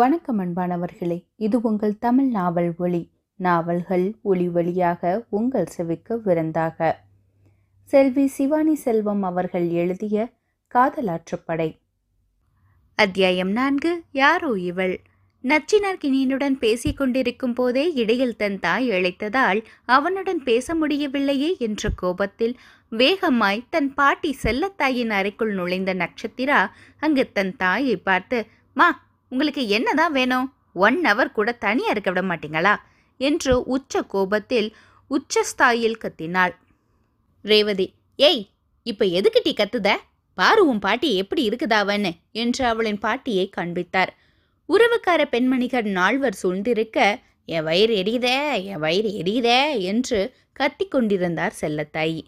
வணக்கம் அன்பானவர்களே இது உங்கள் தமிழ் நாவல் ஒளி. நாவல்கள் ஒளி வழியாக உங்கள் செவிக்கு விருந்தாக. செல்வி சிவானி செல்வம் அவர்கள் எழுதிய காதலாற்றுப்படை அத்தியாயம் நான்கு யாரோ இவள். நச்சினார்கினியனுடன் பேசிக் கொண்டிருக்கும் போதே இடையில் தன் தாய் அழைத்ததால் அவனுடன் பேச முடியவில்லையே என்ற கோபத்தில் வேகமாய் தன் பாட்டி செல்லத்தாயின் அறைக்குள் நுழைந்த நட்சத்திரா அங்கு தன் தாயை பார்த்து மா உங்களுக்கு என்னதான் வேணும்? ஒன் ஹவர் கூட தனியாக இருக்க விட மாட்டீங்களா? என்று உச்ச கோபத்தில் உச்சஸ்தாயில் கத்தினாள். ரேவதி ஏய் இப்போ எதுக்கிட்டி கத்துத? பாரு உன் பாட்டி எப்படி இருக்குதாவன்னு என்று அவளின் பாட்டியை காண்பித்தார் உறவுக்கார பெண்மணிகள் நால்வர் சூழ்ந்திருக்க என் வயிறு எரியுதே என் வயிறு எரியுதே என்று கத்தி கொண்டிருந்தார் செல்லத்தாயி.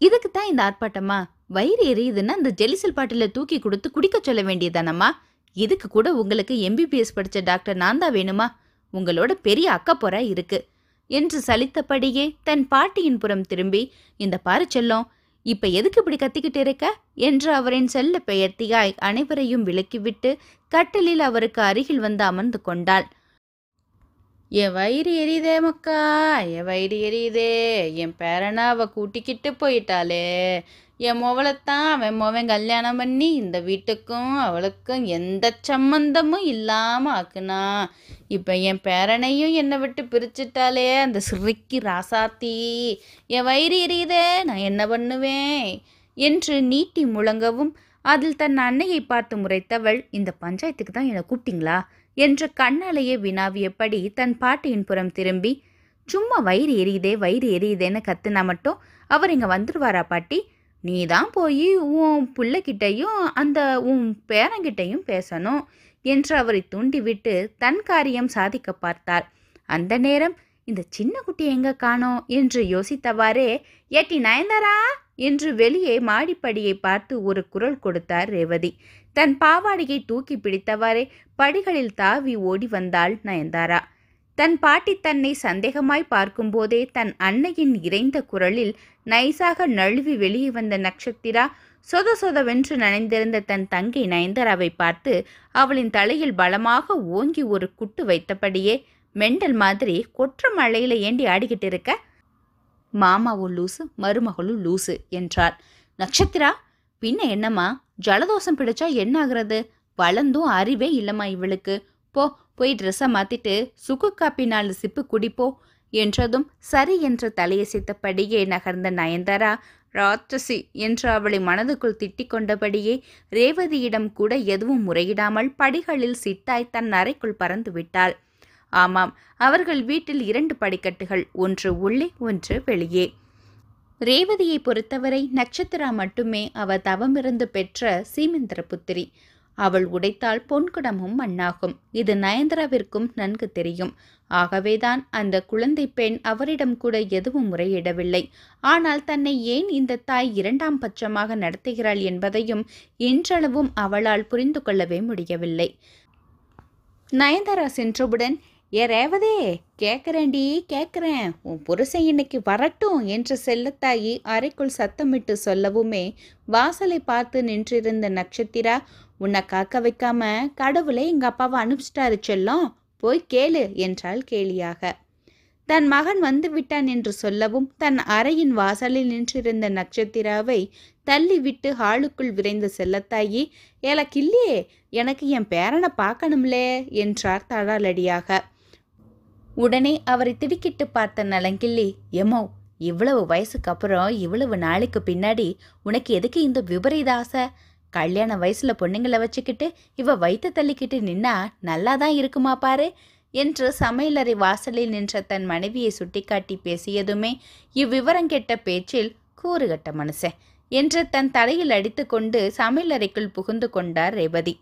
இதுக்கு தான் இந்த ஆர்ப்பாட்டமா? வயிறு எரியுதுன்னா அந்த ஜெலிசல் பாட்டில தூக்கி கொடுத்து குடிக்க சொல்ல வேண்டியதானம்மா இதுக்கு கூட உங்களுக்கு எம்பிபிஎஸ் படித்த டாக்டர் நான் தான் வேணுமா? உங்களோட பெரிய அக்கப்பொற இருக்கு. என்று சலித்தபடியே தன் பாட்டியின் புறம் திரும்பி இந்த பாரு செல்லம் இப்ப எதுக்கு இப்படி கத்திக்கிட்டு இருக்க? என்று அவரின் செல்ல பெயர்த்தியாய் அனைவரையும் விலக்கிவிட்டு கட்டலில் அவருக்கு அருகில் வந்து அமர்ந்து கொண்டாள். என் வயிறு எரியுதே மக்கா என் வயிறு எரியுதே என் பேரனாவை அவ கூட்டிக்கிட்டு போயிட்டாளே என் முவளைத்தான் அவன் முவன் கல்யாணம் பண்ணி இந்த வீட்டுக்கும் அவளுக்கும் எந்த சம்மந்தமும் இல்லாமல் ஆக்குனா. இப்போ என் பேரனையும் என்னை விட்டு பிரிச்சிட்டாலே அந்த சிறுக்கி ராசாத்தி என் வயிறு எரியுதே நான் என்ன பண்ணுவேன்? என்று நீட்டி முழங்கவும் அதில் தன் அன்னையை பார்த்து முறைத்தவள் இந்த பஞ்சாயத்துக்கு தான் என்னை கூப்பிட்டீங்களா? என்று கண்ணாலேயே வினாவியபடி தன் பாட்டியின் புறம் திரும்பி சும்மா வயிறு எரியுதே வயிறு எரியுதேன்னு கத்துனா மட்டும் அவர் இங்கே வந்துடுவாரா பாட்டி? நீ தான் போய் உன் பிள்ளைகிட்டையும் அந்த உன் பேரங்கிட்டையும் பேசணும் என்று அவரை தூண்டிவிட்டு தன் காரியம் சாதிக்க பார்த்தார் அந்த நேரம் இந்த சின்ன குட்டி எங்க காணோம்? என்று யோசித்தவாறே ஏட்டி நயன்தாரா? என்று வெளியே மாடிப்படியை பார்த்து ஒரு குரல் கொடுத்தார் ரேவதி. தன் பாவாடையை தூக்கி பிடித்தவாறே படிகளில் தாவி ஓடி வந்தாள் நயன்தாரா. தன் பாட்டி தன்னை சந்தேகமாய் பார்க்கும்போதே தன் அன்னையின் இறைந்த குரலில் நைசாக நழுவி வெளியே வந்த நட்சத்திரா சொத சொதவென்று நனைந்திருந்த தன் தங்கை நயன்தாராவை பார்த்து அவளின் தலையில் பலமாக ஓங்கி ஒரு குட்டு வைத்தபடியே மெண்டல் மாதிரி கொற்ற மழையில ஏண்டி ஆடிக்கிட்டு இருக்க? மாமாவும் லூசு மருமகளும் லூசு என்றாள். நட்சத்திரா பின்ன என்னம்மா? ஜலதோஷம் பிடிச்சா என்ன ஆகிறது? வளர்ந்தும் அறிவே இல்லம்மா இவளுக்கு. போ போய் ட்ரெஸ்ஸை மாத்திட்டு சுக்கு காப்பி நாலு சிப்பு குடிப்போ என்றதும் சரி என்று தலையசைத்தபடியே நகர்ந்த நயன்தாரா ராட்சசி என்று அவளை மனதுக்குள் திட்டிக் கொண்டபடியே ரேவதியிடம் கூட எதுவும் முறையிடாமல் படிகளில் சிட்டாய் தன் அறைக்குள் பறந்து விட்டாள். ஆமாம் அவர்கள் வீட்டில் இரண்டு படிக்கட்டுகள் ஒன்று உள்ளே ஒன்று வெளியே. ரேவதியை பொறுத்தவரை நட்சத்திரா மட்டுமே அவ தவமிருந்து பெற்ற சீமந்திர புத்திரி அவள் உடைத்தால் பொன்குடமும் மண்ணாகும். இது நயன்தராவிற்கும் நன்கு தெரியும். ஆகவேதான் அந்த குழந்தை பெண் அவரிடம் கூட எதுவும் முறையிடவில்லை. ஆனால் தன்னை ஏன் இந்த தாய் இரண்டாம் பட்சமாக நடத்துகிறாள் என்பதையும் இன்றளவும் அவளால் புரிந்து கொள்ளவே முடியவில்லை. நயன்தாரா சென்றவுடன் ஏ ரேவதே கேட்குறேன்டி கேட்குறேன் உன் புருஷன் இன்னைக்கு வரட்டும் என்று செல்லத்தாயி அறைக்குள் சத்தமிட்டு சொல்லவுமே வாசலை பார்த்து நின்றிருந்த நட்சத்திரா உன்னை காக்க வைக்காம கடவுளை எங்கள் அப்பாவை அனுப்பிச்சிட்டாரு செல்லம் போய் கேளு என்றாள் கேலியாக. தன் மகன் வந்து விட்டான் என்று சொல்லவும் தன் அறையின் வாசலில் நின்றிருந்த நட்சத்திராவை தள்ளிவிட்டு ஹாலுக்குள் விரைந்த செல்லத்தாயி எனக்கு இல்லையே எனக்கு என் பேரனை பார்க்கணும்லே என்றார் தடாலடியாக. உடனே அவரை திடுக்கிட்டு பார்த்த நலங்கிள்ளி எமோ இவ்வளவு வயசுக்கு அப்புறம் இவ்வளவு நாளைக்கு பின்னாடி உனக்கு எதுக்கு இந்த விபரீத ஆசை? கல்யாண வயசுல பொண்ணுங்களை வச்சுக்கிட்டு இவ வைத்த தள்ளிக்கிட்டு நின்னா நல்லாதான் இருக்குமா பாரு? என்று சமையலறை வாசலில் நின்ற தன் மனைவியை சுட்டிக்காட்டி பேசியதுமே இவ்விவரம் கெட்ட பேச்சில் கூறுகட்ட மனுஷன் என்று தன் தலையில் அடித்துக்கொண்டு சமையலறைக்குள் புகுந்து கொண்டார் ரேவதி.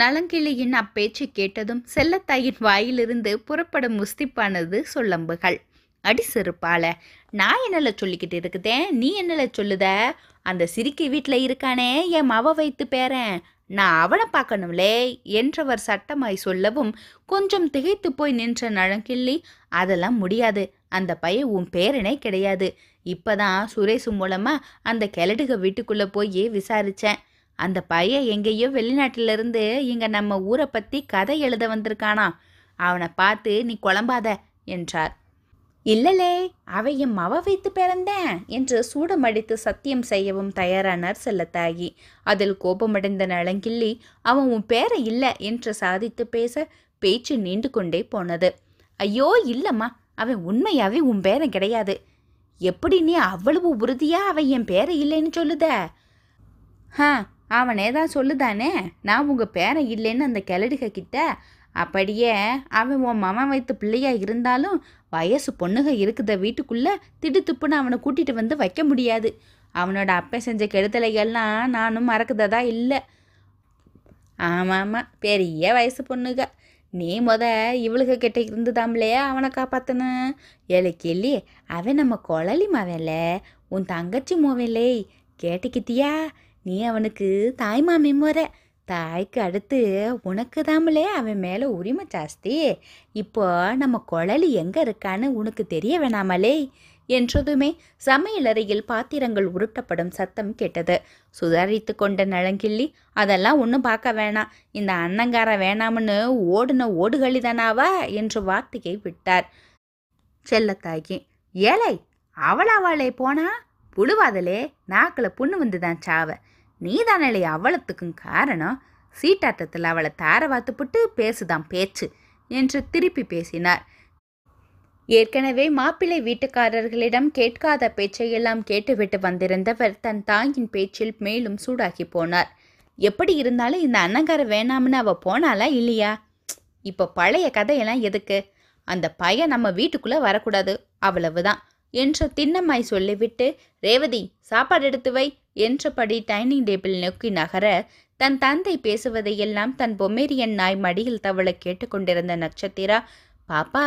நலங்கிளியின் அப்பேச்சு கேட்டதும் செல்லத்தாயின் வாயிலிருந்து புறப்படும் முஸ்திப்பானது சொல்லம்புகள். அடி செருப்பால நான் என்னல சொல்லிக்கிட்டு இருக்குதேன் நீ என்னல சொல்லுத? அந்த சிரிக்கி வீட்டில் இருக்கானே என் மவ வைத்து பேரன்? நான் அவனை பார்க்கணும்லே என்றவர் சட்டமாய் சொல்லவும் கொஞ்சம் திகைத்து போய் நின்ற நழங்கிள்ளி அதெல்லாம் முடியாது. அந்த பையன் உன் பேரனே கிடையாது. இப்பதான் சுரேஷ் மூலமா அந்த கிழடுக வீட்டுக்குள்ள போய் விசாரிச்சேன். அந்த பையன் எங்கேயோ வெளிநாட்டிலிருந்து இங்கே இங்க நம்ம ஊரை பத்தி கதை எழுத வந்திருக்கானா? அவனை பார்த்து நீ குழம்பாத என்றார். இல்லலே அவை என் மவ வைத்து பிறந்தேன் என்று சூடமடித்து சத்தியம் செய்யவும் தயாரானார் செல்லத்தாயி. அதில் கோபமடைந்த நலங்கிள்ளி அவன் உன் பேரை இல்லை என்று சாதித்து பேச பேச்சு நீண்டு கொண்டே போனது. ஐயோ இல்லம்மா அவன் உண்மையாவே உன் பேரன் கிடையாது. எப்படி நீ அவ்வளவு உறுதியா அவன் என் பேரை இல்லைன்னு சொல்லுத? ஹா அவனே தான் சொல்லுதானே? நான் உங்கள் பேரன் இல்லைன்னு அந்த கிளடுக கிட்ட? அப்படியே அவன் உன் மமன் வைத்த பிள்ளையா இருந்தாலும் வயசு பொண்ணுக இருக்குத வீட்டுக்குள்ளே திடுத்துப்புன்னு அவனை கூட்டிகிட்டு வந்து வைக்க முடியாது. அவனோட அப்பன் செஞ்ச கெடுதலைகள்லாம் நானும் மறக்குததா இல்லை. ஆமாம் ஆமாம் பெரிய வயசு பொண்ணுக. நீ முத இவளுக கிட்ட இருந்துதாம்லையா அவனை காப்பாத்தணும் ஏழை கேள்வி அவன் நம்ம குழலி மாவன்ல உன் தங்கச்சி மோவன்லே கேட்டுக்கிட்டியா? நீ அவனுக்கு தாய் மாமி முறை தாய்க்கு அடுத்து உனக்கு தாமலே அவன் மேலே உரிமை ஜாஸ்தி. இப்போ நம்ம குழலி எங்கே இருக்கான்னு உனக்கு தெரிய வேணாமலே என்றதுமே சமையலறையில் பாத்திரங்கள் உருட்டப்படும் சத்தம் கேட்டது. சுதாரித்து கொண்ட நலங்கிள்ளி அதெல்லாம் ஒன்றும் பார்க்க வேணாம். இந்த அன்னங்கார வேணாம்னு ஓடுன ஓடுகளிதானாவா? என்று வார்த்தையை விட்டார். செல்லத்தாகி ஏழை அவளாவாளே போனா புழுவாதலே. நாக்கில் புண்ணு வந்து தான் சாவ. நீதானே அவளத்துக்கும் காரணம்? சீட்டாட்டத்தில் அவளை தாரவாத்துப்புட்டு பேசுதான் பேச்சு என்று திருப்பி பேசினார். ஏற்கனவே மாப்பிள்ளை வீட்டுக்காரர்களிடம் கேட்காத பேச்சையெல்லாம் கேட்டுவிட்டு வந்திருந்தவர் தன் தாயின் பேச்சில் மேலும் சூடாகி போனார். எப்படி இருந்தாலும் இந்த அன்னங்கார வேணாம்னு அவள் போனாலா இல்லையா? இப்போ பழைய கதையெல்லாம் எதுக்கு? அந்த பையன் நம்ம வீட்டுக்குள்ளே வரக்கூடாது அவ்வளவுதான் என்று திண்ணமாய் சொல்லிவிட்டு ரேவதி சாப்பாடு எடுத்து வை என்றபடி டைனிங் டேபிள் நோக்கி நகர தன் தந்தை பேசுவதையெல்லாம் தன் பொம்மேரியன் நாய் மடியில் தவள கேட்டுக்கொண்டிருந்த நட்சத்திரா பாப்பா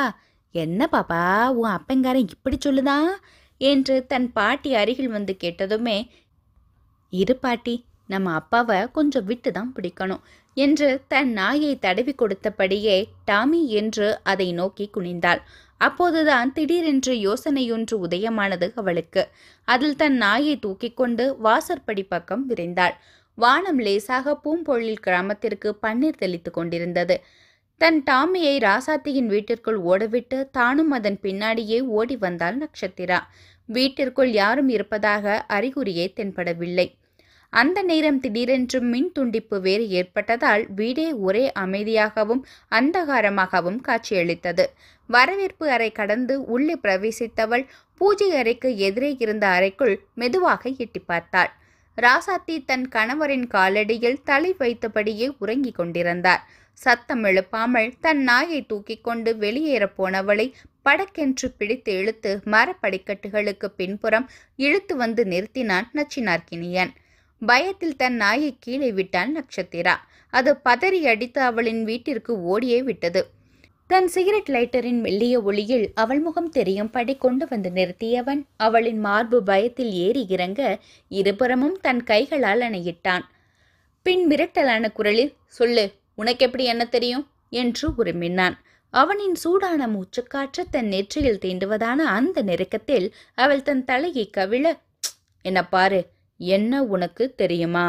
என்ன பாப்பா உன் அப்பங்காரன் இப்படி சொல்லுதான் என்று தன் பாட்டி அருகில் வந்து கேட்டதுமே இரு பாட்டி நம்ம அப்பாவை கொஞ்சம் விட்டு தான் பிடிக்கணும் என்று தன் நாயை தடவி கொடுத்தபடியே டாமி என்று அதை நோக்கி குனிந்தாள். அப்போதுதான் திடீரென்று யோசனையொன்று உதயமானது அவளுக்கு. அதில் தன் நாயை தூக்கிக் கொண்டு வாசற்படி பக்கம் விரைந்தாள். வானம் லேசாக பூம்பொழில் கிராமத்திற்கு பன்னீர் தெளித்து கொண்டிருந்தது. தன் டாமியை ராசாத்தியின் வீட்டிற்குள் ஓடவிட்டு தானும் அதன் பின்னாடியே ஓடி வந்தாள் நட்சத்திரா. வீட்டிற்குள் யாரும் இருப்பதாக அறிகுறியே தென்படவில்லை. அந்த நேரம் திடீரென்று மின் துண்டிப்பு வேறு ஏற்பட்டதால் வீடே ஒரே அமைதியாகவும் அந்தகாரமாகவும் காட்சியளித்தது. வரவேற்பு அறை கடந்து உள்ளே பிரவேசித்தவள் பூஜை அறைக்கு எதிரே இருந்த அறைக்குள் மெதுவாக எட்டி பார்த்தாள். ராசாத்தி தன் கணவரின் காலடியில் தலை வைத்தபடியே உறங்கிக் கொண்டிருந்தார். சத்தம் எழுப்பாமல் தன் நாயை தூக்கிக் கொண்டு வெளியேறப் போனவளை படக்கென்று பிடித்து இழுத்து மரப்படிக்கட்டுகளுக்கு பின்புறம் இழுத்து வந்து நிறுத்தினான் நச்சினார்க்கினியன். பயத்தில் தன் நாயை கீழே விட்டான் நட்சத்திரா. அது பதறி அடித்து அவளின் வீட்டிற்கு ஓடியே விட்டது. தன் சிகரெட் லைட்டரின் மெல்லிய ஒளியில் அவள் முகம் தெரியும்படி கொண்டு வந்து நிறுத்தியவன். அவளின் மார்பு பயத்தில் ஏறி இறங்க இருபுறமும் தன் கைகளால் அணையிட்டான். பின் மிரட்டலான குரலில் சொல்லு உனக்கு எப்படி என்ன தெரியும்? என்று உருமினான் அவனின் சூடான மூச்சுக்காற்று தன் நெற்றியில் தீண்டுவதான அந்த நெருக்கத்தில் அவள் தன் தலையை கவிழ என்ன பாரு என்ன உனக்கு தெரியுமா?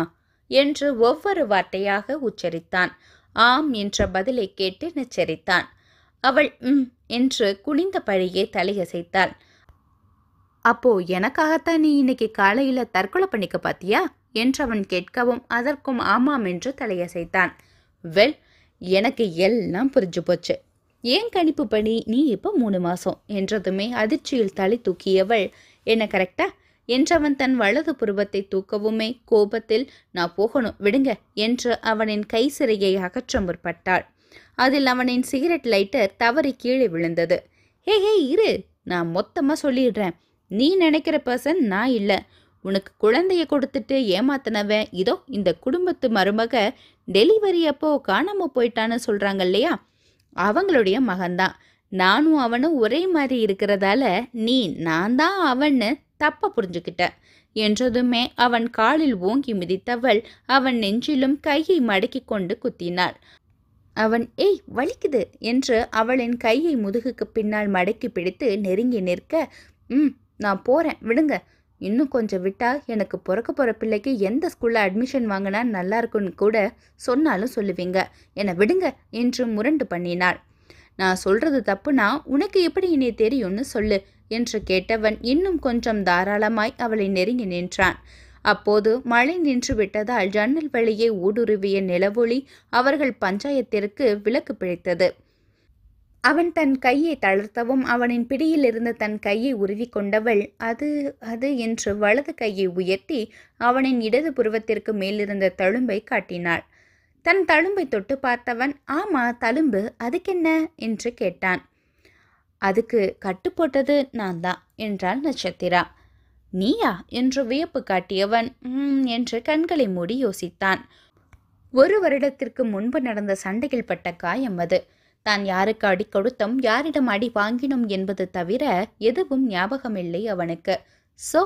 என்று ஒவ்வொரு வார்த்தையாக உச்சரித்தான். ஆம் என்ற பதிலை கேட்டு நிச்சரித்தான். அவள் ம் என்று குனிந்த பழியே தலையசைத்தாள். அப்போ எனக்காகத்தான் நீ இன்னைக்கு காலையில தற்கொலை பண்ணிக்க பாத்தியா? என்று அவன் கேட்கவும் அதற்கும் ஆமாம் என்று தலையசைத்தான். வெல் எனக்கு எல்லாம் புரிஞ்சு போச்சு. ஏன் கணிப்பு படி நீ இப்போ மூணு மாசம்? என்றதுமே அதிர்ச்சியில் தலை தூக்கியவள் என்ன கரெக்டா? என்றவன் தன் வலது புருவத்தை தூக்கவுமே கோபத்தில் நான் போகணும் விடுங்க என்று அவனின் கை சிறையை அகற்ற முற்பட்டாள். அதில் அவனின் சிகரெட் லைட்டர் தவறி கீழே விழுந்தது. ஹே ஹே இரு நான் மொத்தமாக சொல்லிடுறேன். நீ நினைக்கிற பர்சன் நான் இல்லை. உனக்கு குழந்தைய கொடுத்துட்டு ஏமாத்தினவன் இதோ இந்த குடும்பத்து மருமக டெலிவரி அப்போ காணாம போயிட்டான்னு சொல்றாங்க இல்லையா? அவங்களுடைய மகன்தான். நானும் அவனும் ஒரே மாதிரி இருக்கிறதால நீ நான் தான் அவன்னு தப்ப புரிஞ்சுக்கிட்ட. என்றதுமே அவன் காலில் ஓங்கி மிதித்தவள் அவன் நெஞ்சிலும் கையை மடக்கிக் கொண்டு குத்தினாள். அவன் ஏய் வலிக்குது! என்று அவளின் கையை முதுகுக்கு பின்னால் மடக்கி பிடித்து நெருங்கி நிற்க ம் நான் போறேன் விடுங்க. இன்னும் கொஞ்சம் விட்டா எனக்கு பிறக்க போகிற பிள்ளைக்கு எந்த ஸ்கூலில் அட்மிஷன் வாங்கினா நல்லா இருக்கும்னு கூட சொன்னாலும் சொல்லுவீங்க. என்னை விடுங்க என்று முரண்டு பண்ணினாள். நான் சொல்றது தப்புனா உனக்கு எப்படி இனி தெரியும்னு சொல்லு. என்று கேட்டவன் இன்னும் கொஞ்சம் தாராளமாய் அவளை நெருங்கி நின்றான். அப்போது மழை நின்று விட்டதால் ஜன்னல் வழியே ஊடுருவிய நிலவொளி அவர்கள் பஞ்சாயத்திற்கு விலக்கு பிழைத்தது. அவன் தன் கையை தளர்த்தவும் அவனின் பிடியில் இருந்த தன் கையை உருவி கொண்டவள் அது அது என்று வலது கையை உயர்த்தி அவனின் இடது புருவத்திற்கு மேலிருந்த தழும்பை காட்டினாள். தன் தழும்பை தொட்டு பார்த்தவன் ஆமா தழும்பு அதுக்கென்ன? என்று கேட்டான். அதுக்கு கட்டு போட்டது நான் தான் என்றாள் நட்சத்திரா. நீயா? என்று வியப்பு காட்டியவன் என்று கண்களை மூடி யோசித்தான். ஒரு வருடத்திற்கு முன்பு நடந்த சண்டையில் பட்ட காயம் அது. தான் யாருக்கு அடி கொடுத்தோம் யாரிடம் அடி வாங்கினோம் என்பது தவிர எதுவும் ஞாபகமில்லை அவனுக்கு. சோ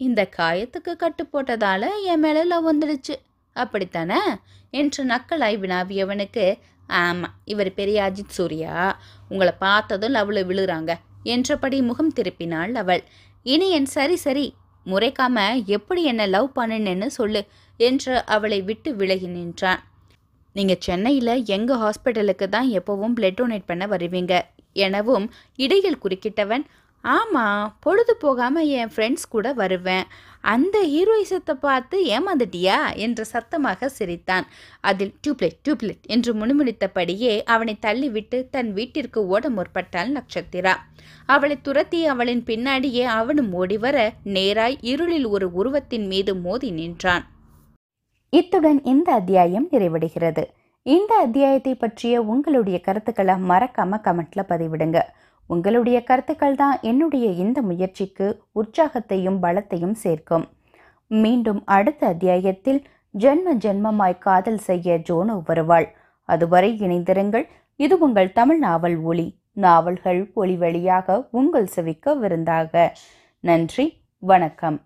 இந்த காயத்துக்கு கட்டு போட்டதால என் மேல லவ் வந்துடுச்சு. அப்படித்தானே? என்று நக்கலாய் வினாவியவனுக்கு ஆமாம் இவர் பெரிய அஜித் சூர்யா. உங்களை பார்த்ததும் லவ்ல விழுறாங்க. என்றபடி முகம் திருப்பினாள் அவள். இனி என் சரி சரி முறைக்காம எப்படி என்ன லவ் பண்ணுனேன்னு சொல்லு என்று அவளை விட்டு விலகி நின்றான். நீங்க சென்னையில் எங்கள் ஹாஸ்பிட்டலுக்கு தான் எப்பவும் பிளட் டொனேட் பண்ண வருவீங்க? எனவும் இடையில் குறுக்கிட்டவன் ஆமாம் பொழுது போகாமல் என் ஃப்ரெண்ட்ஸ் கூட வருவேன். அந்த ஹீரோயிசத்தை பார்த்து ஏமாந்துட்டியா? என்று சத்தமாக சிரித்தான். அதில் டியூப்லெட் டியூப்லெட் என்று முணுமுணித்தபடியே அவனை தள்ளிவிட்டு தன் வீட்டிற்கு ஓட முற்பட்டாள் நட்சத்திரா. அவளை துரத்தி அவளின் பின்னாடியே அவனும் ஓடிவர நேராய் இருளில் ஒரு உருவத்தின் மீது மோதி நின்றான். இத்துடன் இந்த அத்தியாயம் நிறைவடைகிறது. இந்த அத்தியாயத்தை பற்றிய உங்களுடைய கருத்துக்களை மறக்காம கமெண்ட்ல பதிவிடுங்க. உங்களுடைய கருத்துக்கள் தான் என்னுடைய இந்த முயற்சிக்கு உற்சாகத்தையும் பலத்தையும் சேர்க்கும். மீண்டும் அடுத்த அத்தியாயத்தில் ஜென்ம ஜென்மமாய் காதல் செய்ய ஜோனோ வருவாள். அதுவரை இணைந்திருங்கள். இது உங்கள் தமிழ் நாவல் ஒளி நாவல்கள் ஒளி வழியாக உங்கள் செவிக்க விருந்தாக. நன்றி. வணக்கம்.